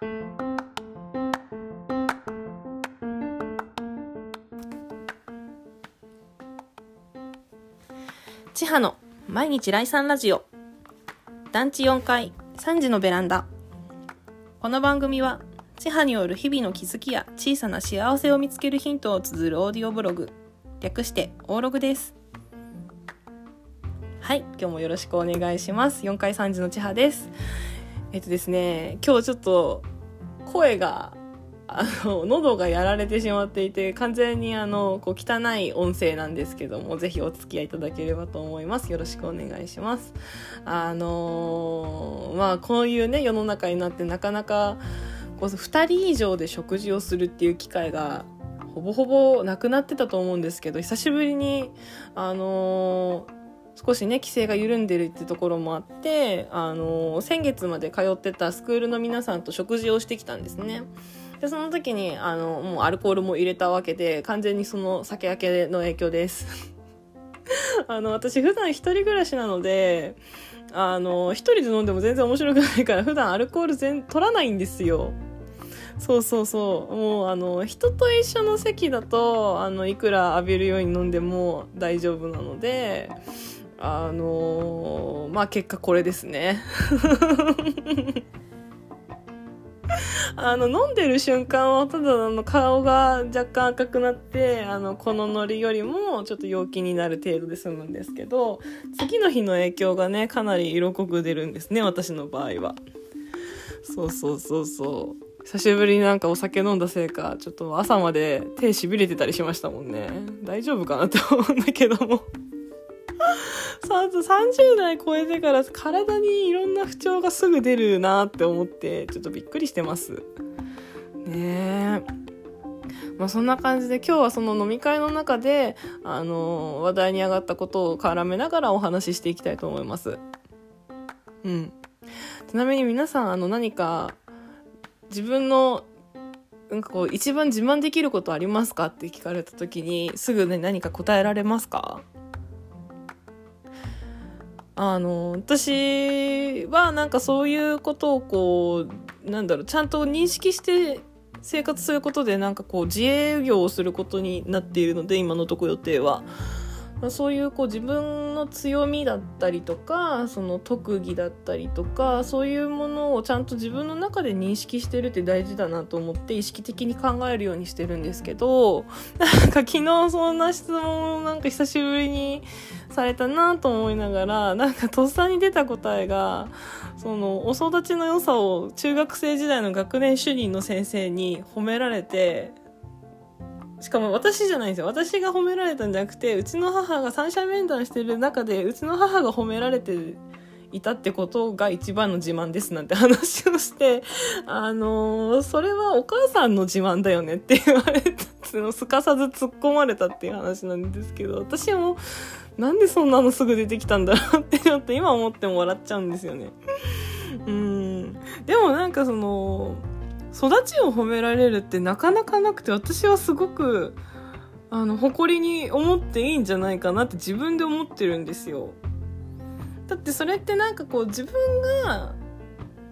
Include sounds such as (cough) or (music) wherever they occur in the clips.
千葉の毎日来産ラジオ。団地4階3時のベランダ。この番組は千葉による日々の気づきや小さな幸せを見つけるヒントを綴るオーディオブログ。略してオーログです。はい今日もよろしくお願いします。4階3時の千葉です。えっとですね今日ちょっと声があの、喉がやられてしまっていて、完全にあの、こう、汚い音声なんですけども、ぜひお付き合いいただければと思います。よろしくお願いします。あのー、まあ、こういうね、世の中になってなかなか、こう、二人以上で食事をするっていう機会が、ほぼほぼなくなってたと思うんですけど、久しぶりに、あのー少しね規制が緩んでるってところもあってあの先月まで通ってたスクールの皆さんと食事をしてきたんですね。で、その時に、あの、もうアルコールも入れたわけで、完全にその酒焼けの影響です。(laughs) あの、私普段一人暮らしなので、あの、一人で飲んでも全然面白くないから、普段アルコール全、取らないんですよ。そうそうそう。もう、あの、人と一緒の席だと、あの、いくら浴びるように飲んでも大丈夫なので、あのまあ結果これですね。(laughs) あの、飲んでる瞬間は、ただの、顔が若干赤くなって、あの、このノリよりもちょっと陽気になる程度で済むんですけど、次の日の影響がね、かなり色濃く出るんですね、私の場合は。そうそうそうそう。久しぶりになんかお酒飲んだせいか、ちょっと朝まで手痺れてたりしましたもんね。大丈夫かなって思うんだけども。30代超えてから体にいろんな不調がすぐ出るなって思ってちょっとびっくりしてます。ねえ。まあそんな感じで今日はその飲み会の中であの話題に上がったことを絡めながらお話ししていきたいと思います。うん。ちなみに皆さんあの何か自分のなんかこう一番自慢できることありますかって聞かれた時にすぐね何か答えられますか？あの私はなんかそういうことをこうなんだろうちゃんと認識して生活することでなんかこう自営業をすることになっているので今のとこ予定は。そういうこう自分の強みだったりとかその特技だったりとかそういうものをちゃんと自分の中で認識してるって大事だなと思って意識的に考えるようにしてるんですけどなんか昨日そんな質問をなんか久しぶりにされたなと思いながらなんかとっさに出た答えがそのお育ちの良さを中学生時代の学年主任の先生に褒められてしかも私じゃないんですよ。私が褒められたんじゃなくて、うちの母が三者面談してる中で、うちの母が褒められていたってことが一番の自慢ですなんて話をして、あのー、それはお母さんの自慢だよねって言われたのすかさず突っ込まれたっていう話なんですけど、私もなんでそんなのすぐ出てきたんだろうってちょっと今思っても笑っちゃうんですよね。うん。でもなんかその、育ちを褒められるってなかなかなくて私はすごくあの誇りに思っていいんじゃないかなって自分で思ってるんですよだってそれってなんかこう自分が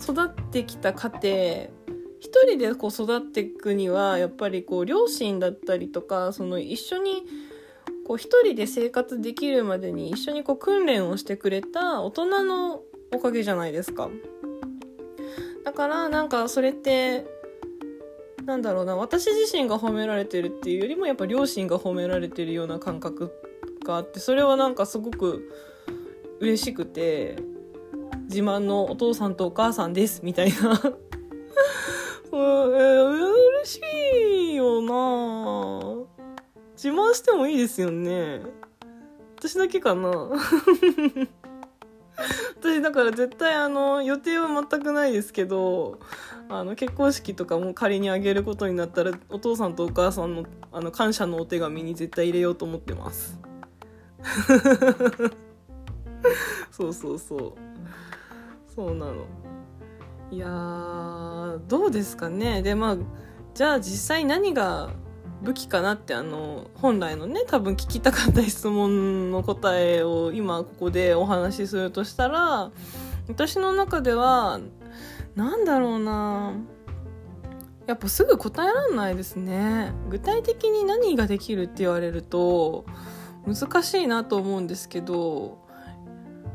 育ってきた過程一人でこう育っていくにはやっぱりこう両親だったりとかその一緒にこう一人で生活できるまでに一緒にこう訓練をしてくれた大人のおかげじゃないですか。だからなんかそれってなんだろうな私自身が褒められてるっていうよりもやっぱ両親が褒められてるような感覚があってそれはなんかすごく嬉しくて自慢のお父さんとお母さんですみたいな。(laughs) えー、嬉しいよな。自慢してもいいですよね。私だけかな。私だから絶対あの予定は全くないですけどあの結婚式とかも仮にあげることになったらお父さんとお母さんのあの感謝のお手紙に絶対入れようと思ってます。そうそうそう。そうなの。いやどうですかね。でまあじゃあ実際何が武器かなってあの本来のね多分聞きたかった質問の答えを今ここでお話しするとしたら私の中ではなんだろうなやっぱすぐ答えらんないですね。具体的に何ができるって言われると難しいなと思うんですけど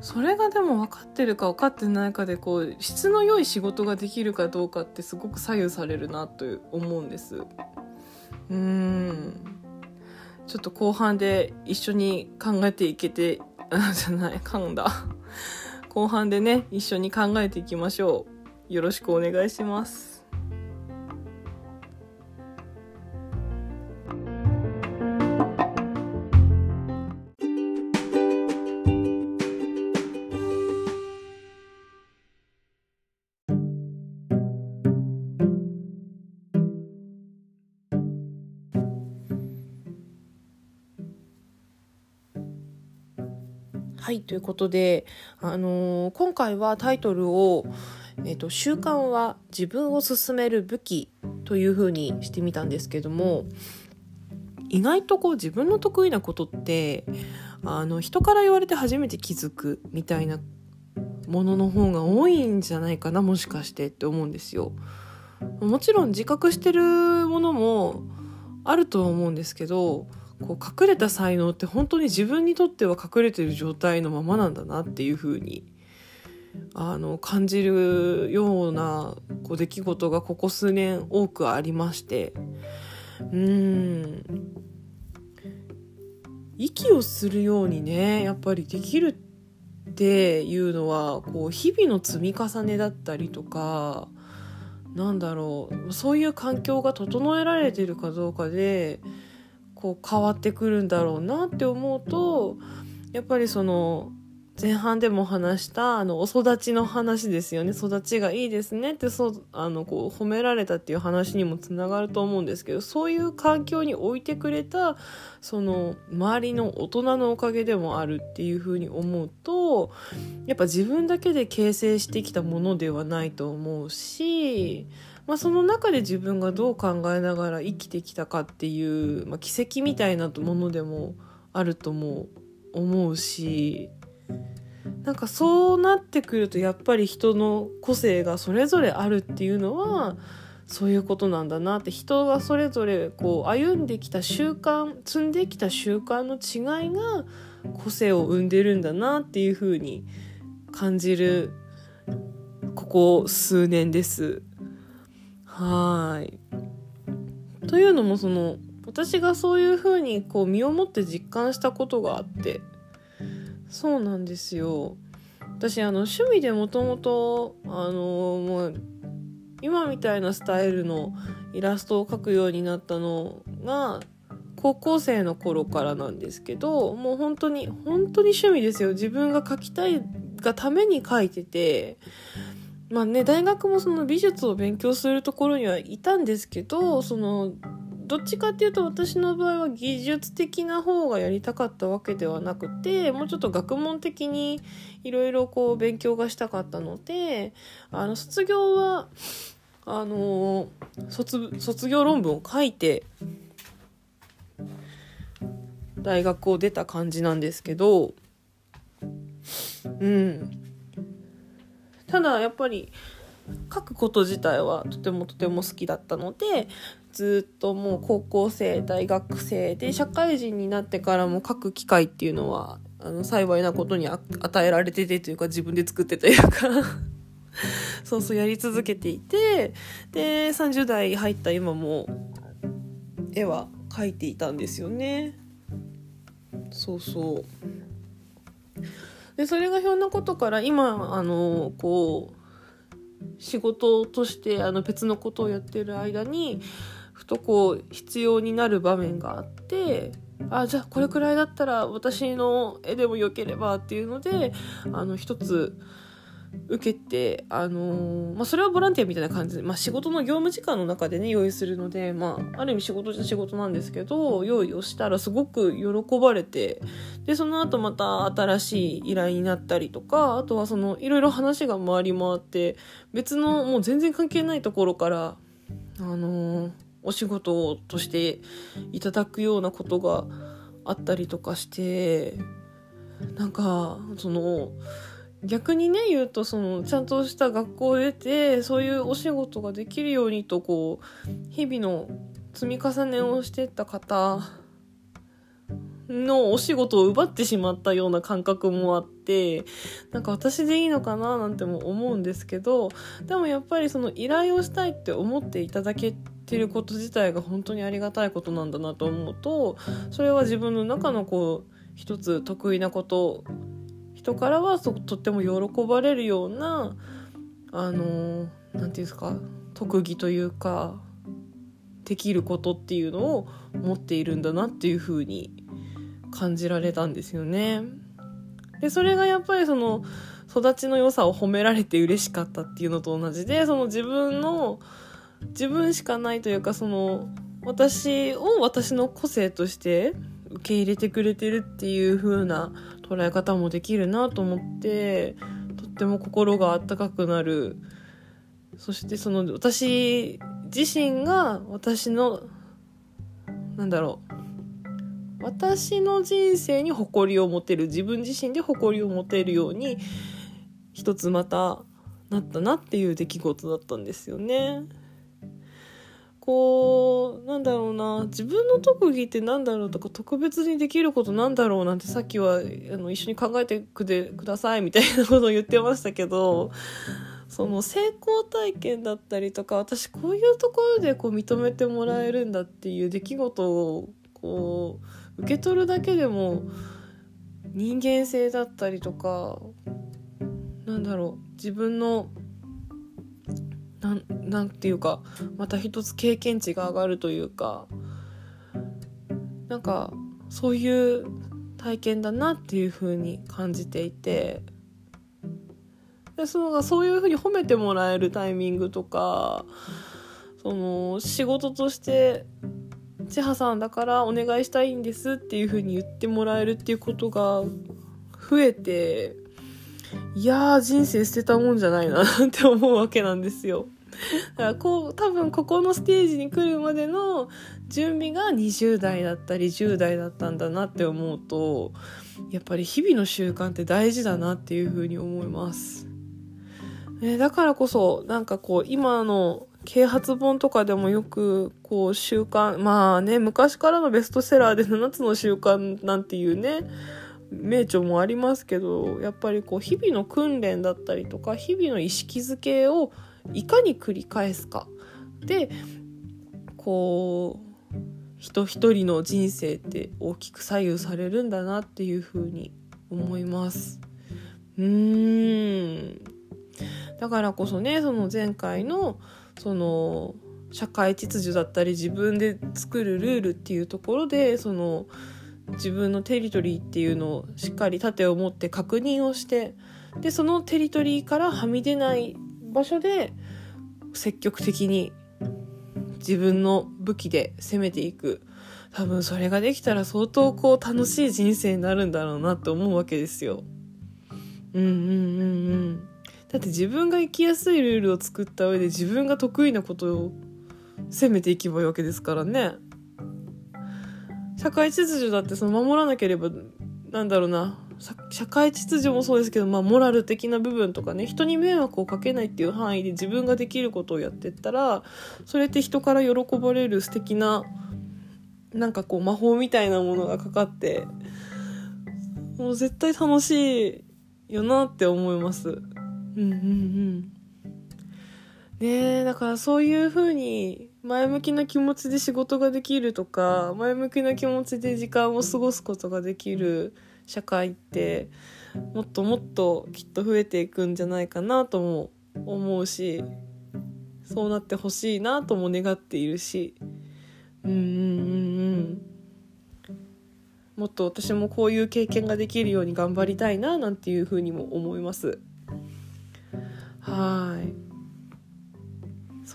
それがでも分かってるか分かってないかでこう質の良い仕事ができるかどうかってすごく左右されるなと思うんです。うん。ちょっと後半で一緒に考えていけてあじゃない噛んだ。(laughs) 後半でね一緒に考えていきましょう。よろしくお願いします。はい、ということで、あのー、今回はタイトルを、えっ、ー、と、習慣は自分を進める武器というふうにしてみたんですけども、意外とこう自分の得意なことって、あの、人から言われて初めて気づくみたいなものの方が多いんじゃないかな、もしかしてって思うんですよ。もちろん自覚してるものもあるとは思うんですけど、こう隠れた才能って本当に自分にとっては隠れてる状態のままなんだなっていうふうにあの感じるようなこう出来事がここ数年多くありまして。うん。息をするようにねやっぱりできるっていうのはこう日々の積み重ねだったりとかなんだろうそういう環境が整えられてるかどうかでこう変わってくるんだろうなって思うとやっぱりその前半でも話したあのお育ちの話ですよね。育ちがいいですねってそうあのこう褒められたっていう話にもつながると思うんですけどそういう環境に置いてくれたその周りの大人のおかげでもあるっていうふうに思うとやっぱ自分だけで形成してきたものではないと思うしまあ、その中で自分がどう考えながら生きてきたかっていう、まあ、奇跡みたいなものでもあるとも思うしなんかそうなってくるとやっぱり人の個性がそれぞれあるっていうのはそういうことなんだなって人がそれぞれこう歩んできた習慣積んできた習慣の違いが個性を生んでるんだなっていうふうに感じるここ数年です。はい。というのもその私がそういうふうにこう身をもって実感したことがあってそうなんですよ。私あの趣味でもともとあのもう今みたいなスタイルのイラストを描くようになったのが高校生の頃からなんですけどもう本当に本当に趣味ですよ自分が描きたいがために描いててまあね、大学もその美術を勉強するところにはいたんですけど、その、どっちかっていうと私の場合は技術的な方がやりたかったわけではなくて、もうちょっと学問的にいろいろこう勉強がしたかったので、あの、卒業は、あの、卒、卒業論文を書いて、大学を出た感じなんですけど、うん。ただやっぱり書くこと自体はとてもとても好きだったのでずっともう高校生大学生で社会人になってからも書く機会っていうのはあの幸いなことに与えられててというか自分で作ってというか (laughs) そうそうやり続けていてで30代入った今も絵は描いていたんですよね。そうそう。でそれがひょんなことから今あのこう仕事としてあの別のことをやってる間にふとこう必要になる場面があってあじゃあこれくらいだったら私の絵でもよければっていうのであの一つ受けて、あのー、まあ、それはボランティアみたいな感じ。で、まあ、仕事の業務時間の中でね、用意するので、まあ、ある意味仕事じゃ仕事なんですけど、用意をしたらすごく喜ばれて、で、その後また新しい依頼になったりとか、あとはその、いろいろ話が回り回って、別のもう全然関係ないところから、あのー、お仕事としていただくようなことがあったりとかして、なんか、その、逆にね言うとそのちゃんとした学校を出てそういうお仕事ができるようにとこう日々の積み重ねをしてった方のお仕事を奪ってしまったような感覚もあってなんか私でいいのかななんても思うんですけどでもやっぱりその依頼をしたいって思っていただけてること自体が本当にありがたいことなんだなと思うとそれは自分の中のこう一つ得意なこと人からはとっても喜ばれるようなあの何て言うんですか特技というかできることっていうのを持っているんだなっていうふうに感じられたんですよね。でそれがやっぱりその育ちの良さを褒められて嬉しかったっていうのと同じでその自分の自分しかないというかその私を私の個性として受け入れてくれてるっていう風な捉え方もできるなと思ってとっても心があったかくなる。そしてその私自身が私のなんだろう。私の人生に誇りを持てる。自分自身で誇りを持てるように一つまたなったなっていう出来事だったんですよね。こうなんだろうな自分の特技ってなんだろうとか特別にできることなんだろうなんてさっきはあの一緒に考えてくでくださいみたいなことを言ってましたけどその成功体験だったりとか私こういうところでこう認めてもらえるんだっていう出来事をこう受け取るだけでも人間性だったりとかなんだろう自分のなんなんていうかまた一つ経験値が上がるというかなんかそういう体験だなっていう風に感じていてでそのそういう風に褒めてもらえるタイミングとかその仕事として千葉さんだからお願いしたいんですっていう風に言ってもらえるっていうことが増えていやー人生捨てたもんじゃないなって思うわけなんですよ。だからこう多分ここのステージに来るまでの準備が20代だったり10代だったんだなって思うとやっぱり日々の習慣って大事だなっていうふうに思います。ね、だからこそなんかこう今の啓発本とかでもよくこう習慣まあね昔からのベストセラーで7つの習慣なんていうね名著もありますけどやっぱりこう日々の訓練だったりとか日々の意識づけをいかに繰り返すかでこう人一人の人生って大きく左右されるんだなっていうふうに思います。うーんだからこそねその前回のその社会秩序だったり自分で作るルールっていうところでその自分のテリトリーっていうのをしっかり盾を持って確認をしてでそのテリトリーからはみ出ない場所で積極的に自分の武器で攻めていく多分それができたら相当こう楽しい人生になるんだろうなって思うわけですよ。うんうんうんうんだって自分が生きやすいルールを作った上で自分が得意なことを攻めていけばいいわけですからね。社会秩序だってその守らなければなんだろうな社会秩序もそうですけど、まあ、モラル的な部分とかね人に迷惑をかけないっていう範囲で自分ができることをやってったらそれって人から喜ばれる素敵ななんかこう魔法みたいなものがかかってもう絶対楽しいよなって思います。うんうんうんねえだからそういう風に前向きな気持ちで仕事ができるとか前向きな気持ちで時間を過ごすことができる社会ってもっともっときっと増えていくんじゃないかなとも思うしそうなってほしいなとも願っているし。うんうんうんうん。もっと私もこういう経験ができるように頑張りたいななんていうふうにも思います。はい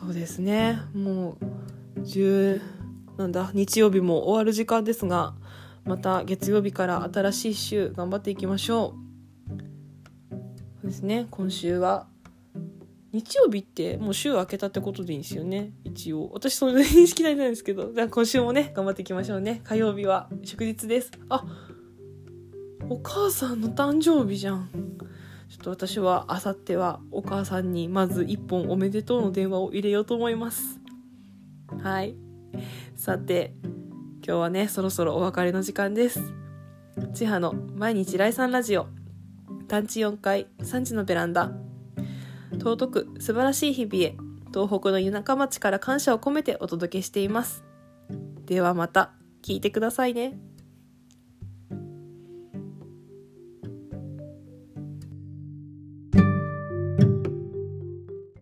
そうですね。もう10なんだ日曜日も終わる時間ですがまた月曜日から新しい週頑張っていきましょう。そうですね。今週は日曜日ってもう週明けたってことでいいんですよね。一応。私それで認識ないんですけど。じゃあ今週もね頑張っていきましょうね。火曜日は祝日です。あお母さんの誕生日じゃんちょっと私はあさってはお母さんにまず一本おめでとうの電話を入れようと思います。はい。さて今日はねそろそろお別れの時間です。千葉の毎日来産ラジオ。団地4階3時のベランダ。尊く素晴らしい日々へ。東北の田舎町から感謝を込めてお届けしています。ではまた聞いてくださいね。